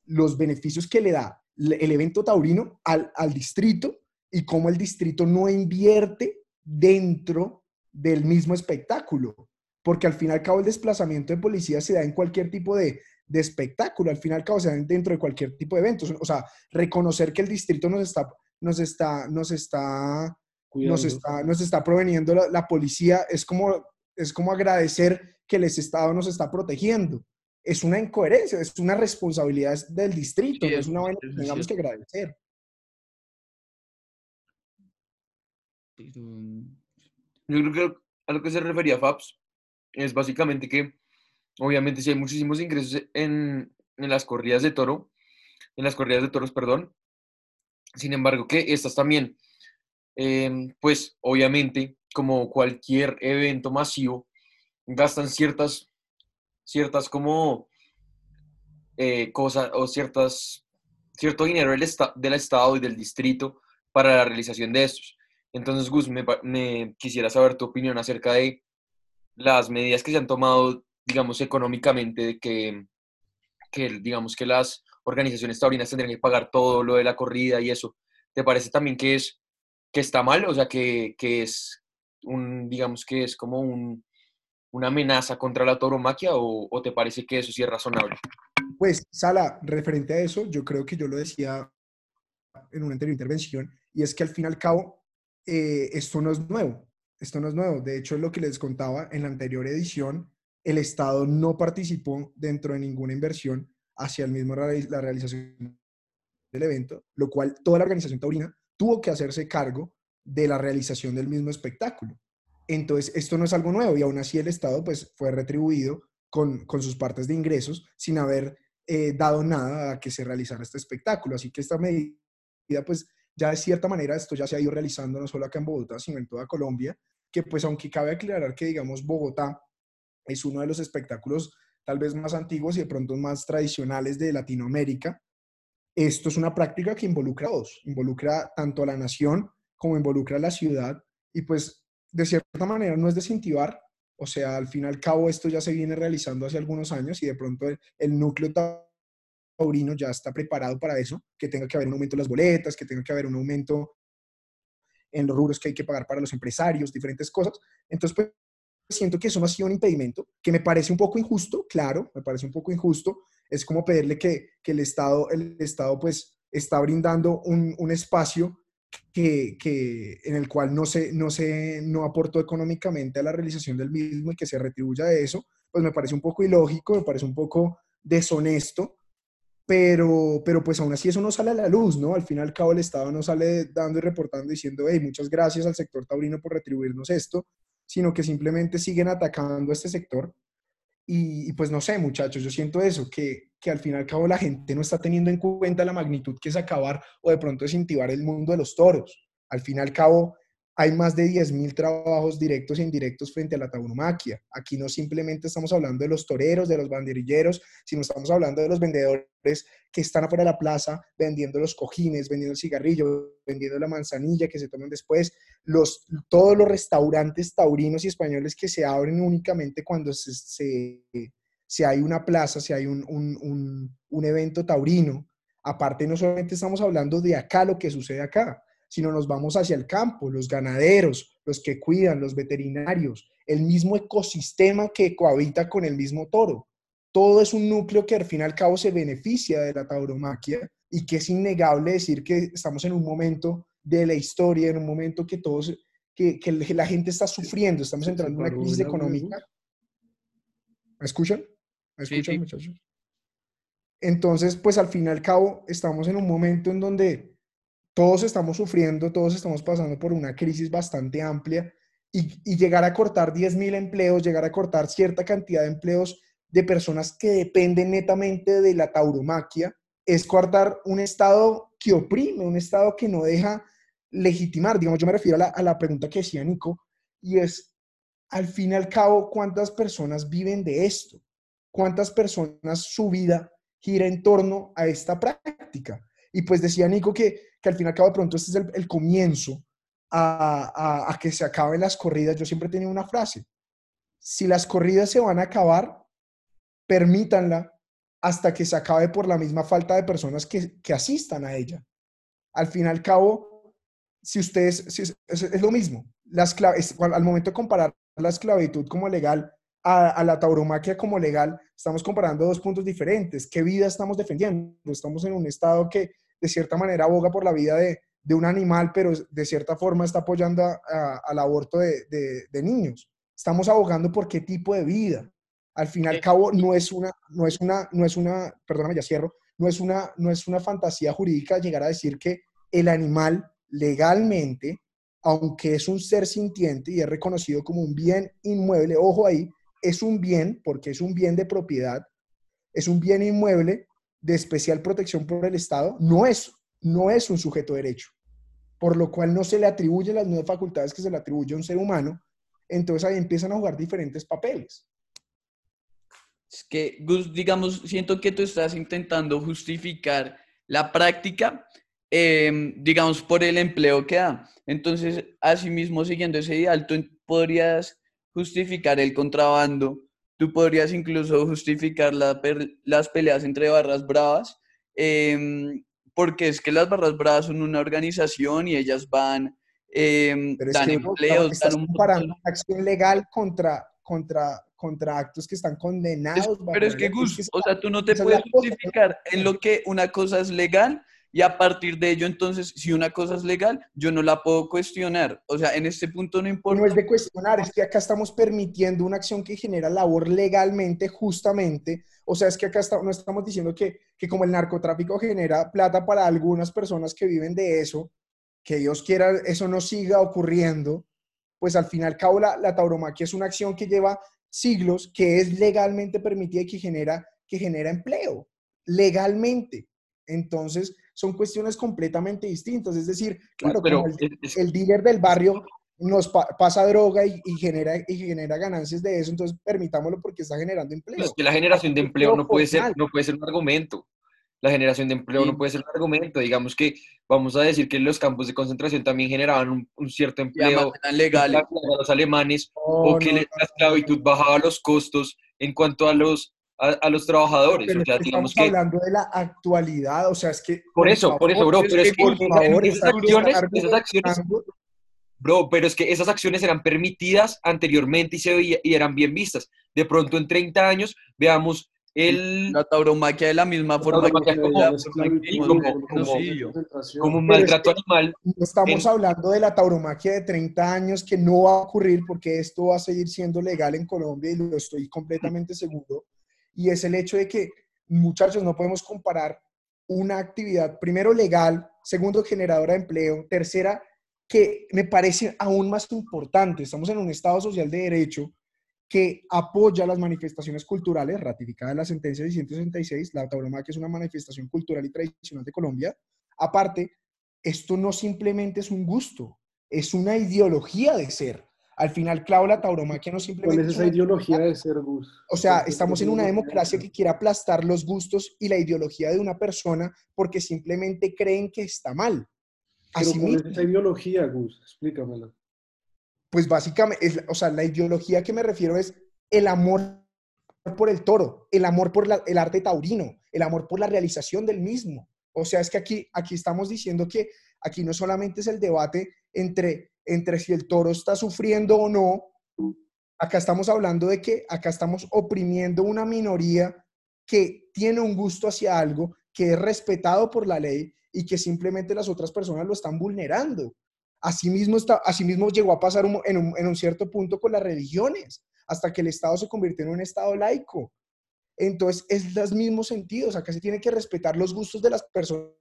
S3: los beneficios que le da el evento taurino al, al distrito y cómo el distrito no invierte dentro del mismo espectáculo. Porque al fin y al cabo el desplazamiento de policía se da en cualquier tipo de, de espectáculo, al fin y al cabo se dentro de cualquier tipo de eventos. O sea, reconocer que el distrito nos está, nos está, nos está nos está, nos está proveniendo la, policía, es como, es como agradecer que el Estado nos está protegiendo. Es una incoherencia, es una responsabilidad del distrito, no es una vaina que tengamos que agradecer.
S1: Yo creo que a lo que se refería Fabs es básicamente que obviamente si hay muchísimos ingresos en, en las corridas de toro, en las corridas de toros, perdón, sin embargo que estas también Em, pues obviamente, como cualquier evento masivo, gastan ciertas, ciertas como eh, cosas o ciertas, cierto dinero del, del Estado y del distrito para la realización de estos. Entonces, Gus, me, quisiera saber tu opinión acerca de las medidas que se han tomado, digamos, económicamente, de que, que digamos, que las organizaciones taurinas tendrían que pagar todo lo de la corrida y eso. ¿Te parece también que es que está mal, o sea, que, es un, digamos que es como un, una amenaza contra la tauromaquia o, o, te parece que eso sí es razonable?
S3: Pues, Sala, referente a eso, yo creo que yo lo decía en una anterior intervención, y es que al fin y al cabo, eh, esto no es nuevo, esto no es nuevo. De hecho, es lo que les contaba en la anterior edición, el Estado no participó dentro de ninguna inversión hacia el mismo la realización del evento, lo cual toda la organización taurina tuvo que hacerse cargo de la realización del mismo espectáculo. Entonces, esto no es algo nuevo y aún así el Estado pues fue retribuido con, sus partes de ingresos sin haber eh, dado nada a que se realizara este espectáculo. Así que esta medida pues ya de cierta manera esto ya se ha ido realizando no solo acá en Bogotá, sino en toda Colombia, que pues aunque cabe aclarar que digamos Bogotá es uno de los espectáculos tal vez más antiguos y de pronto más tradicionales de Latinoamérica, esto es una práctica que involucra a todos, involucra tanto a la nación como involucra a la ciudad y pues de cierta manera no es desincentivar, o sea, al fin y al cabo esto ya se viene realizando hace algunos años y de pronto el, núcleo taurino ya está preparado para eso, que tenga que haber un aumento en las boletas, que tenga que haber un aumento en los rubros que hay que pagar para los empresarios, diferentes cosas. Entonces, pues siento que eso no ha sido un impedimento, que me parece un poco injusto, claro, me parece un poco injusto, es como pedirle que, que el, Estado, el Estado pues está brindando un, un espacio que, que, en el cual no se, no se no aportó económicamente a la realización del mismo y que se retribuya de eso, pues me parece un poco ilógico, me parece un poco deshonesto, pero, pero pues aún así eso no sale a la luz, ¿no? Al fin y al cabo el Estado no sale dando y reportando diciendo, hey, muchas gracias al sector taurino por retribuirnos esto, sino que simplemente siguen atacando este sector y, pues no sé, muchachos, yo siento eso, que, que al fin y al cabo la gente no está teniendo en cuenta la magnitud que es acabar o de pronto incentivar el mundo de los toros. Al fin y al cabo, hay más de 10.000 trabajos directos e indirectos frente a la tauromaquia. Aquí no simplemente estamos hablando de los toreros, de los banderilleros, sino estamos hablando de los vendedores que están afuera de la plaza vendiendo los cojines, vendiendo el cigarrillo, vendiendo la manzanilla que se toman después, los, todos los restaurantes taurinos y españoles que se abren únicamente cuando se, se, hay una plaza, si hay un, un, un evento taurino. Aparte, no solamente estamos hablando de acá, lo que sucede acá, sino nos vamos hacia el campo, los ganaderos, los que cuidan, los veterinarios, el mismo ecosistema que cohabita con el mismo toro. Todo es un núcleo que al fin y al cabo se beneficia de la tauromaquia y que es innegable decir que estamos en un momento de la historia, en un momento que todos, que, que la gente está sufriendo, estamos entrando en una crisis económica. ¿Me escuchan? ¿Me escuchan, muchachos? Entonces, pues al fin y al cabo estamos en un momento en donde todos estamos sufriendo, todos estamos pasando por una crisis bastante amplia y, llegar a cortar 10.000 empleos, llegar a cortar cierta cantidad de empleos de personas que dependen netamente de la tauromaquia, es cortar un Estado que oprime, un Estado que no deja legitimar. Digamos, yo me refiero a la, a la pregunta que decía Nico, y es, al fin y al cabo, ¿cuántas personas viven de esto? ¿Cuántas personas su vida gira en torno a esta práctica? Y pues decía Nico que, que al fin y al cabo de pronto este es el, comienzo a, que se acaben las corridas, yo siempre he tenido una frase. Si las corridas se van a acabar, permítanla hasta que se acabe por la misma falta de personas que, que asistan a ella. Al fin y al cabo, si ustedes, es, lo mismo, las al momento de comparar la esclavitud como legal a, la tauromaquia como legal, estamos comparando dos puntos diferentes. ¿Qué vida estamos defendiendo? Estamos en un estado que de cierta manera aboga por la vida de, de un animal, pero de cierta forma está apoyando al aborto de, de, niños. Estamos abogando por qué tipo de vida. Al fin y al cabo, no es una, no es una, no es una, perdóname, ya cierro, no es una, no es una fantasía jurídica llegar a decir que el animal legalmente, aunque es un ser sintiente y es reconocido como un bien inmueble, ojo ahí, es un bien, porque es un bien de propiedad, es un bien inmueble de especial protección por el Estado, no es no es un sujeto de derecho, por lo cual no se le atribuyen las nuevas facultades que se le atribuye a un ser humano, entonces ahí empiezan a jugar diferentes papeles.
S4: Es que, Gus, digamos, siento que tú estás intentando justificar la práctica, em, digamos, por el empleo que da. Entonces, asimismo, siguiendo ese ideal, tú podrías justificar el contrabando, tú podrías incluso justificar las peleas entre barras bravas, eh, porque es que las Barras Bravas son una organización y ellas van, eh, dan empleos,
S3: estás dan un comparando acción legal contra, contra, contra actos que están condenados.
S4: pero es que, Gus, o sea, tú no te puedes justificar en lo que una cosa es legal y a partir de ello, entonces, si una cosa es legal, yo no la puedo cuestionar. O sea, en este punto no importa.
S3: No es de cuestionar, es que acá estamos permitiendo una acción que genera labor legalmente, justamente. O sea, es que acá no estamos diciendo que, que como el narcotráfico genera plata para algunas personas que viven de eso, que Dios quiera eso no siga ocurriendo, pues al final cabo la, la tauromaquia es una acción que lleva siglos, que es legalmente permitida y que genera, que genera empleo, legalmente. Entonces, son cuestiones completamente distintas. Es decir, claro, Pero el, el, dealer del barrio nos pasa droga y, genera, y genera ganancias de eso, entonces permitámoslo porque está generando empleo.
S1: Es que la generación de empleo no puede, ser, no puede ser un argumento. La generación de empleo no puede ser un argumento. Digamos que vamos a decir que los campos de concentración también generaban un, cierto empleo.
S4: legales.
S1: A los alemanes, o que la esclavitud bajaba los costos en cuanto a los a, los trabajadores.
S3: o sea, digamos estamos hablando de la actualidad, o sea, es que...
S1: Por, eso, por eso, bro, pero es que, esas, acciones, esas acciones, bro, pero es que esas acciones eran permitidas anteriormente y, se y eran bien vistas. De pronto en 30 años veamos el...
S4: La tauromaquia de la misma forma que
S1: como, un maltrato animal.
S3: Estamos hablando de la tauromaquia de 30 años que no va a ocurrir porque esto va a seguir siendo legal en Colombia y lo estoy completamente seguro y es el hecho de que, muchachos, no podemos comparar una actividad, primero legal, segundo generadora de empleo, tercera, que me parece aún más importante, estamos en un Estado social de derecho que apoya las manifestaciones culturales, ratificada en la sentencia de 166, la que es una manifestación cultural y tradicional de Colombia. Aparte, esto no simplemente es un gusto, es una ideología de ser. Al final, claro, la tauromaquia no simplemente...
S2: ¿Cuál es esa ideología de ser Gus?
S3: O sea, estamos en una democracia que quiere aplastar los gustos y la ideología de una persona porque simplemente creen que está mal.
S2: Pero ¿Cuál es esa ideología, Gus? Explícamela.
S3: Pues básicamente, o sea, la ideología que me refiero es el amor por el toro, el amor por el arte taurino, el amor por la realización del mismo. O sea, es que aquí, aquí estamos diciendo que aquí no solamente es el debate entre entre si el toro está sufriendo o no. Acá estamos hablando de que acá estamos oprimiendo una minoría que tiene un gusto hacia algo, que es respetado por la ley y que simplemente las otras personas lo están vulnerando. Asimismo, está, asimismo llegó a pasar en, un, en un cierto punto con las religiones, hasta que el Estado se convirtió en un Estado laico. Entonces, es los mismos sentidos. Acá se tiene que respetar los gustos de las personas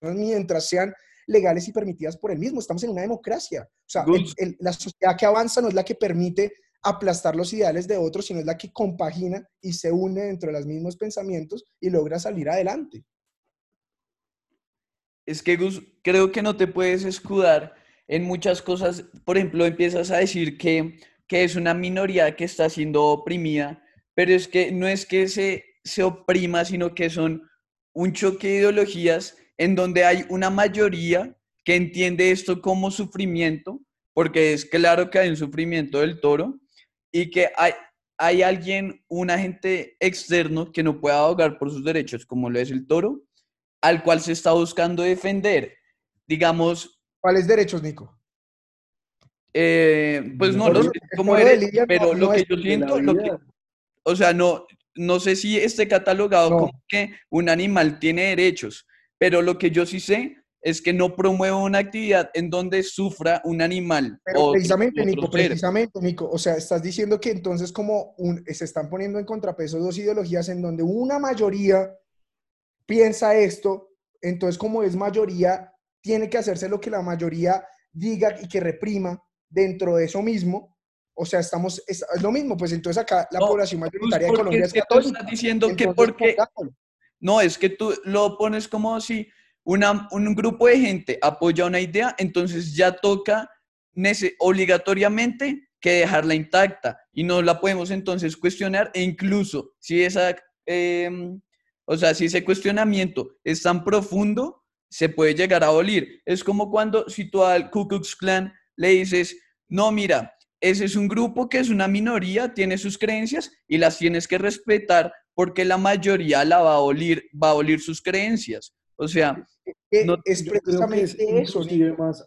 S3: mientras sean legales y permitidas por el mismo. Estamos en una democracia. O sea, la sociedad que avanza no es la que permite aplastar los ideales de otros, sino es la que compagina y se une dentro de los mismos pensamientos y logra salir adelante.
S4: Es que, Gus, creo que no te puedes escudar en muchas cosas. Por ejemplo, empiezas a decir que, que es una minoría que está siendo oprimida, pero es que no es que se, se oprima, sino que son un choque de ideologías en donde hay una mayoría que entiende esto como sufrimiento, porque es claro que hay un sufrimiento del toro y que hay, hay alguien, un agente externo que no puede abogar por sus derechos, como lo es el toro, al cual se está buscando defender. Digamos...
S3: ¿Cuáles derechos, Nico?
S4: Eh, pues no, no sé cómo eres, pero lo que yo siento, lo que, o sea, no, no sé si esté catalogado como que un animal tiene derechos, pero lo que yo sí sé es que no promueve una actividad en donde sufra un animal.
S3: Pero precisamente, Nico, precisamente, Nico, o sea, estás diciendo que entonces como un, se están poniendo en contrapeso dos ideologías en donde una mayoría piensa esto, entonces como es mayoría, tiene que hacerse lo que la mayoría diga y que reprima dentro de eso mismo. O sea, estamos, es, lo mismo, pues entonces acá la población mayoritaria de Colombia es, católica.
S4: Estás diciendo que porque... No, es que tú lo pones como si un grupo de gente apoya una idea, entonces ya toca obligatoriamente que dejarla intacta y no la podemos entonces cuestionar e incluso si esa, em, o sea, si ese cuestionamiento es tan profundo, se puede llegar a abolir. Es como cuando si tú al Ku Klux Klan le dices, no, mira, ese es un grupo que es una minoría, tiene sus creencias y las tienes que respetar porque la mayoría la va a abolir, va a abolir sus creencias. O sea,
S2: es precisamente eso. más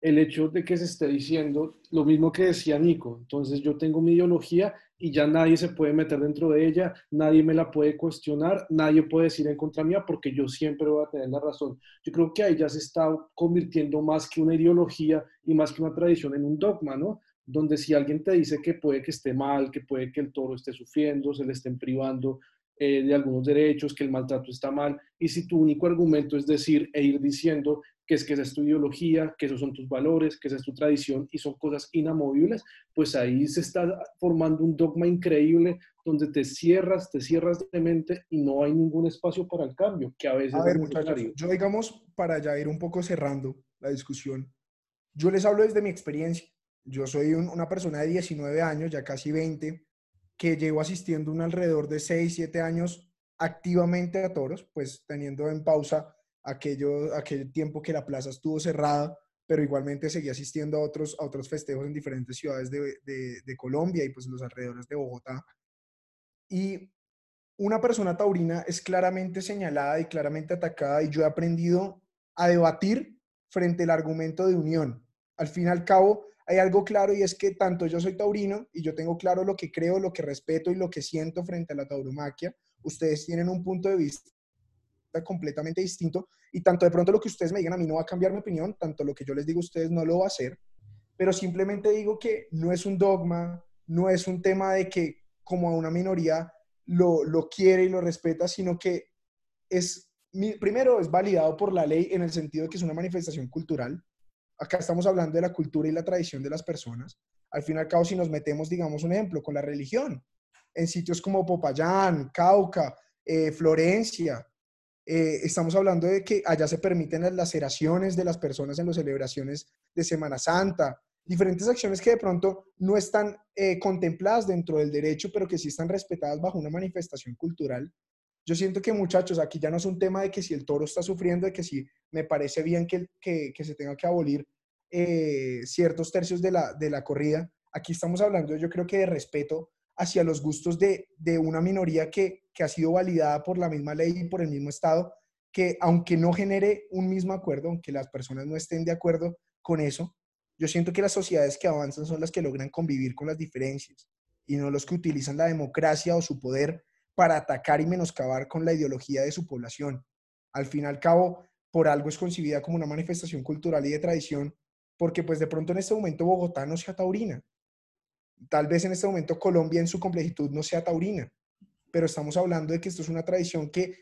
S2: el hecho de que se esté diciendo lo mismo que decía Nico. Entonces yo tengo mi ideología y ya nadie se puede meter dentro de ella, nadie me la puede cuestionar, nadie puede decir en contra mía porque yo siempre voy a tener la razón. Yo creo que ahí ya se está convirtiendo más que una ideología y más que una tradición en un dogma, ¿no? Donde si alguien te dice que puede que esté mal, que puede que el toro esté sufriendo, se le estén privando eh, de algunos derechos, que el maltrato está mal, y si tu único argumento es decir e ir diciendo que es que esa es tu ideología, que esos son tus valores, que esa es tu tradición y son cosas inamovibles, pues ahí se está formando un dogma increíble donde te cierras, te cierras de mente y no hay ningún espacio para el cambio, que a veces
S3: a ver, muchachos, yo digamos, para ya ir un poco cerrando la discusión, yo les hablo desde mi experiencia. Yo soy una persona de 19 años, ya casi 20, que llevo asistiendo un alrededor de 6, 7 años activamente a toros, pues teniendo en pausa aquello, aquel tiempo que la plaza estuvo cerrada, pero igualmente seguí asistiendo a otros, a otros festejos en diferentes ciudades de, de, de Colombia y pues los alrededores de Bogotá. Y una persona taurina es claramente señalada y claramente atacada y yo he aprendido a debatir frente al argumento de unión. Al fin y al cabo, hay algo claro y es que tanto yo soy taurino y yo tengo claro lo que creo, lo que respeto y lo que siento frente a la tauromaquia. Ustedes tienen un punto de vista completamente distinto y tanto de pronto lo que ustedes me digan a mí no va a cambiar mi opinión, tanto lo que yo les digo a ustedes no lo va a hacer, pero simplemente digo que no es un dogma, no es un tema de que como a una minoría lo, lo quiere y lo respeta, sino que es, primero, es validado por la ley en el sentido de que es una manifestación cultural, acá estamos hablando de la cultura y la tradición de las personas. Al fin y al cabo, si nos metemos, digamos, un ejemplo, con la religión, en sitios como Popayán, Cauca, eh, Florencia, eh, estamos hablando de que allá se permiten las laceraciones de las personas en las celebraciones de Semana Santa, diferentes acciones que de pronto no están eh, contempladas dentro del derecho, pero que sí están respetadas bajo una manifestación cultural. Yo siento que muchachos, aquí ya no es un tema de que si el toro está sufriendo, de que si me parece bien que, que, se tenga que abolir eh, ciertos tercios de la, de la corrida. Aquí estamos hablando, yo creo que de respeto hacia los gustos de, de una minoría que, que ha sido validada por la misma ley y por el mismo Estado, que aunque no genere un mismo acuerdo, aunque las personas no estén de acuerdo con eso, yo siento que las sociedades que avanzan son las que logran convivir con las diferencias y no los que utilizan la democracia o su poder para atacar y menoscabar con la ideología de su población. Al fin y al cabo, por algo es concibida como una manifestación cultural y de tradición, porque pues de pronto en este momento Bogotá no sea taurina. Tal vez en este momento Colombia en su complejitud no sea taurina, pero estamos hablando de que esto es una tradición que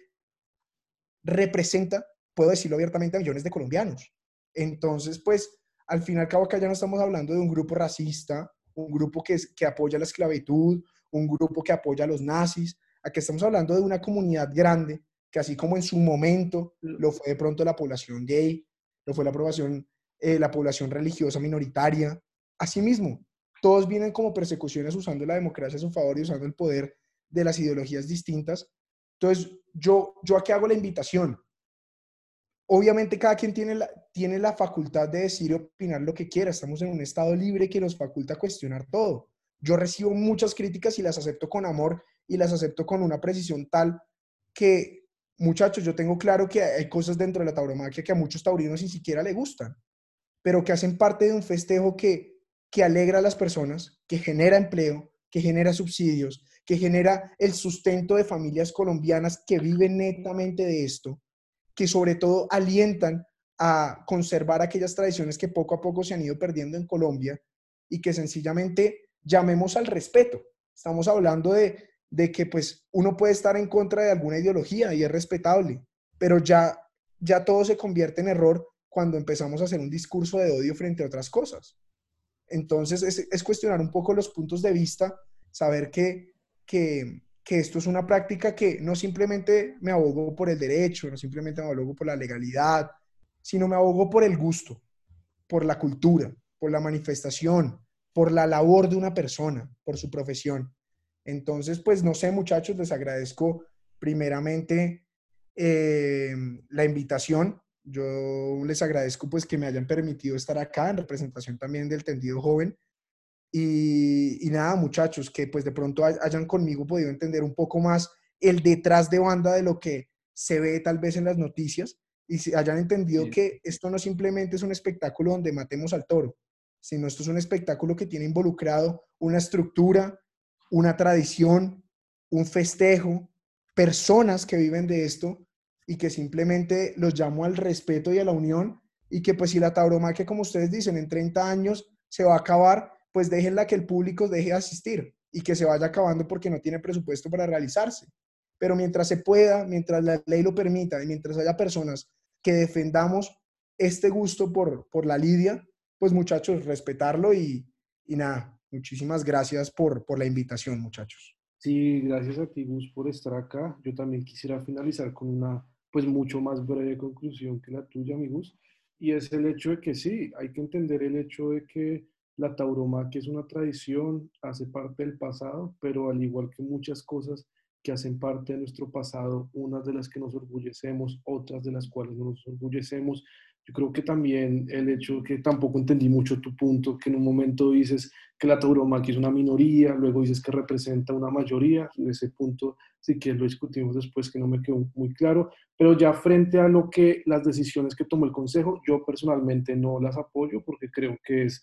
S3: representa, puedo decirlo abiertamente, a millones de colombianos. Entonces, pues, al fin y al cabo acá ya no estamos hablando de un grupo racista, un grupo que apoya la esclavitud, un grupo que apoya a los nazis, Aquí estamos hablando de una comunidad grande que así como en su momento lo fue de pronto la población gay, lo fue la, población, eh, la población religiosa minoritaria, asimismo, todos vienen como persecuciones usando la democracia a su favor y usando el poder de las ideologías distintas. Entonces, yo, yo aquí hago la invitación. obviamente cada quien tiene la, tiene la facultad de decir y opinar lo que quiera. Estamos en un estado libre que nos faculta cuestionar todo. Yo recibo muchas críticas y las acepto con amor y las acepto con una precisión tal que, muchachos, yo tengo claro que hay cosas dentro de la tauromaquia que a muchos taurinos ni siquiera le gustan, pero que hacen parte de un festejo que, que alegra a las personas, que genera empleo, que genera subsidios, que genera el sustento de familias colombianas que viven netamente de esto, que sobre todo alientan a conservar aquellas tradiciones que poco a poco se han ido perdiendo en Colombia y que sencillamente llamemos al respeto. Estamos hablando de, de que pues uno puede estar en contra de alguna ideología y es respetable, pero ya, ya todo se convierte en error cuando empezamos a hacer un discurso de odio frente a otras cosas. Entonces es, es cuestionar un poco los puntos de vista, saber que, que, que esto es una práctica que no simplemente me abogo por el derecho, no simplemente me abogo por la legalidad, sino me abogo por el gusto, por la cultura, por la manifestación, por la labor de una persona, por su profesión. Entonces, pues no sé, muchachos, les agradezco primeramente eh, la invitación. Yo les agradezco pues que me hayan permitido estar acá en representación también del tendido joven. Y, y, nada, muchachos, que pues de pronto hayan conmigo podido entender un poco más el detrás de banda de lo que se ve tal vez en las noticias y se hayan entendido que esto no simplemente es un espectáculo donde matemos al toro, sino esto es un espectáculo que tiene involucrado una estructura, una tradición, un festejo, personas que viven de esto y que simplemente los llamo al respeto y a la unión y que pues si la tauromaquia, como ustedes dicen, en 30 años se va a acabar, pues déjenla que el público deje de asistir y que se vaya acabando porque no tiene presupuesto para realizarse. Pero mientras se pueda, mientras la ley lo permita y mientras haya personas que defendamos este gusto por, por la lidia, pues muchachos, respetarlo y, y nada, muchísimas gracias por, por la invitación, muchachos.
S2: Sí, gracias a ti, Gus, por estar acá. Yo también quisiera finalizar con una, pues mucho más breve conclusión que la tuya, mi Gus, y es el hecho de que sí, hay que entender el hecho de que la tauromaquia es una tradición, hace parte del pasado, pero al igual que muchas cosas, que hacen parte de nuestro pasado, unas de las que nos orgullecemos, otras de las cuales no nos orgullecemos. Yo creo que también el hecho que tampoco entendí mucho tu punto, que en un momento dices que la tauromaquia es una minoría, luego dices que representa una mayoría, en ese punto sí que lo discutimos después, que no me quedó muy claro, pero ya frente a lo que las decisiones que tomó el Consejo, yo personalmente no las apoyo porque creo que es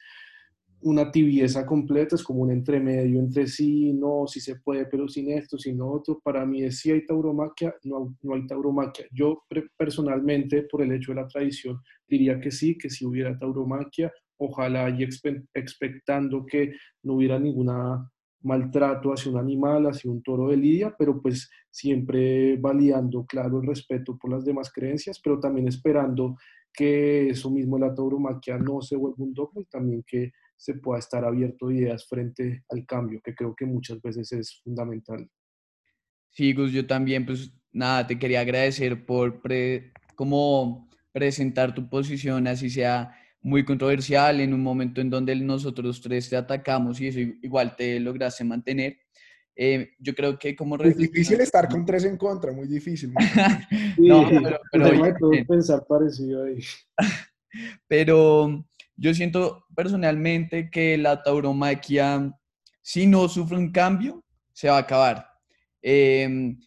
S2: una tibieza completa, es como un entremedio entre sí, no, si se puede, pero sin esto, sin otro. Para mí es si hay tauromaquia, no, no hay tauromaquia. Yo personalmente, por el hecho de la tradición, diría que sí, que si hubiera tauromaquia, ojalá y expectando que no hubiera ninguna maltrato hacia un animal, hacia un toro de lidia, pero pues siempre validando, claro, el respeto por las demás creencias, pero también esperando que eso mismo la tauromaquia no se vuelva un dogma y también que se pueda estar abierto a ideas frente al cambio, que creo que muchas veces es fundamental.
S4: Sí, Gus, yo también, pues nada, te quería agradecer por como presentar tu posición, así sea muy controversial, en un momento en donde nosotros tres te atacamos y eso igual te lograste mantener. Eh, yo creo que como...
S3: Es difícil estar con tres en contra, muy difícil. [laughs]
S2: no, pero... pero, pensar parecido ahí. [laughs]
S4: pero yo siento personalmente que la tauromaquia, si no sufre un cambio, se va a acabar. Em,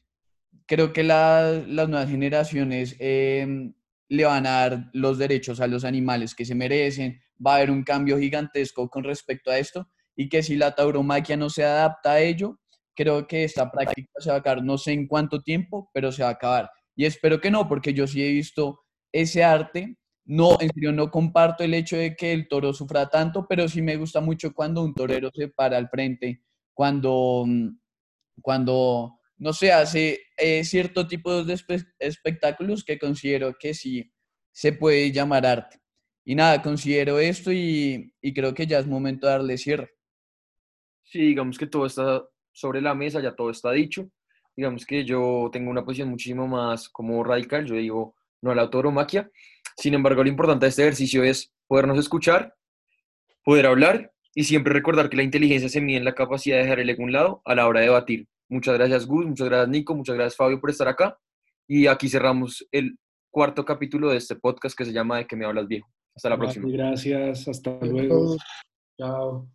S4: creo que las nuevas generaciones em, le van a dar los derechos a los animales que se merecen, va a haber un cambio gigantesco con respecto a esto y que si la tauromaquia no se adapta a ello, creo que esta práctica se va a acabar, no sé en cuánto tiempo, pero se va a acabar. Y espero que no, porque yo sí he visto ese arte no, en serio, no comparto el hecho de que el toro sufra tanto, pero sí me gusta mucho cuando un torero se para al frente, cuando, mm, cuando no sé, hace eh, cierto tipo de espectáculos que considero que sí se puede llamar arte. Y nada, considero esto y, y creo que ya es momento de darle cierre.
S1: Sí, digamos que todo está sobre la mesa, ya todo está dicho. Digamos que yo tengo una posición muchísimo más como radical, yo digo no a la tauromaquia. Sin embargo, lo importante de este ejercicio es podernos escuchar, poder hablar y siempre recordar que la inteligencia se mide en la capacidad de dejar el ego a un lado a la hora de debatir. Muchas gracias Gus, muchas gracias Nico, muchas gracias Fabio por estar acá y aquí cerramos el cuarto capítulo de este podcast que se llama De que me hablas viejo. Hasta la próxima.
S2: Gracias, hasta luego. Chao.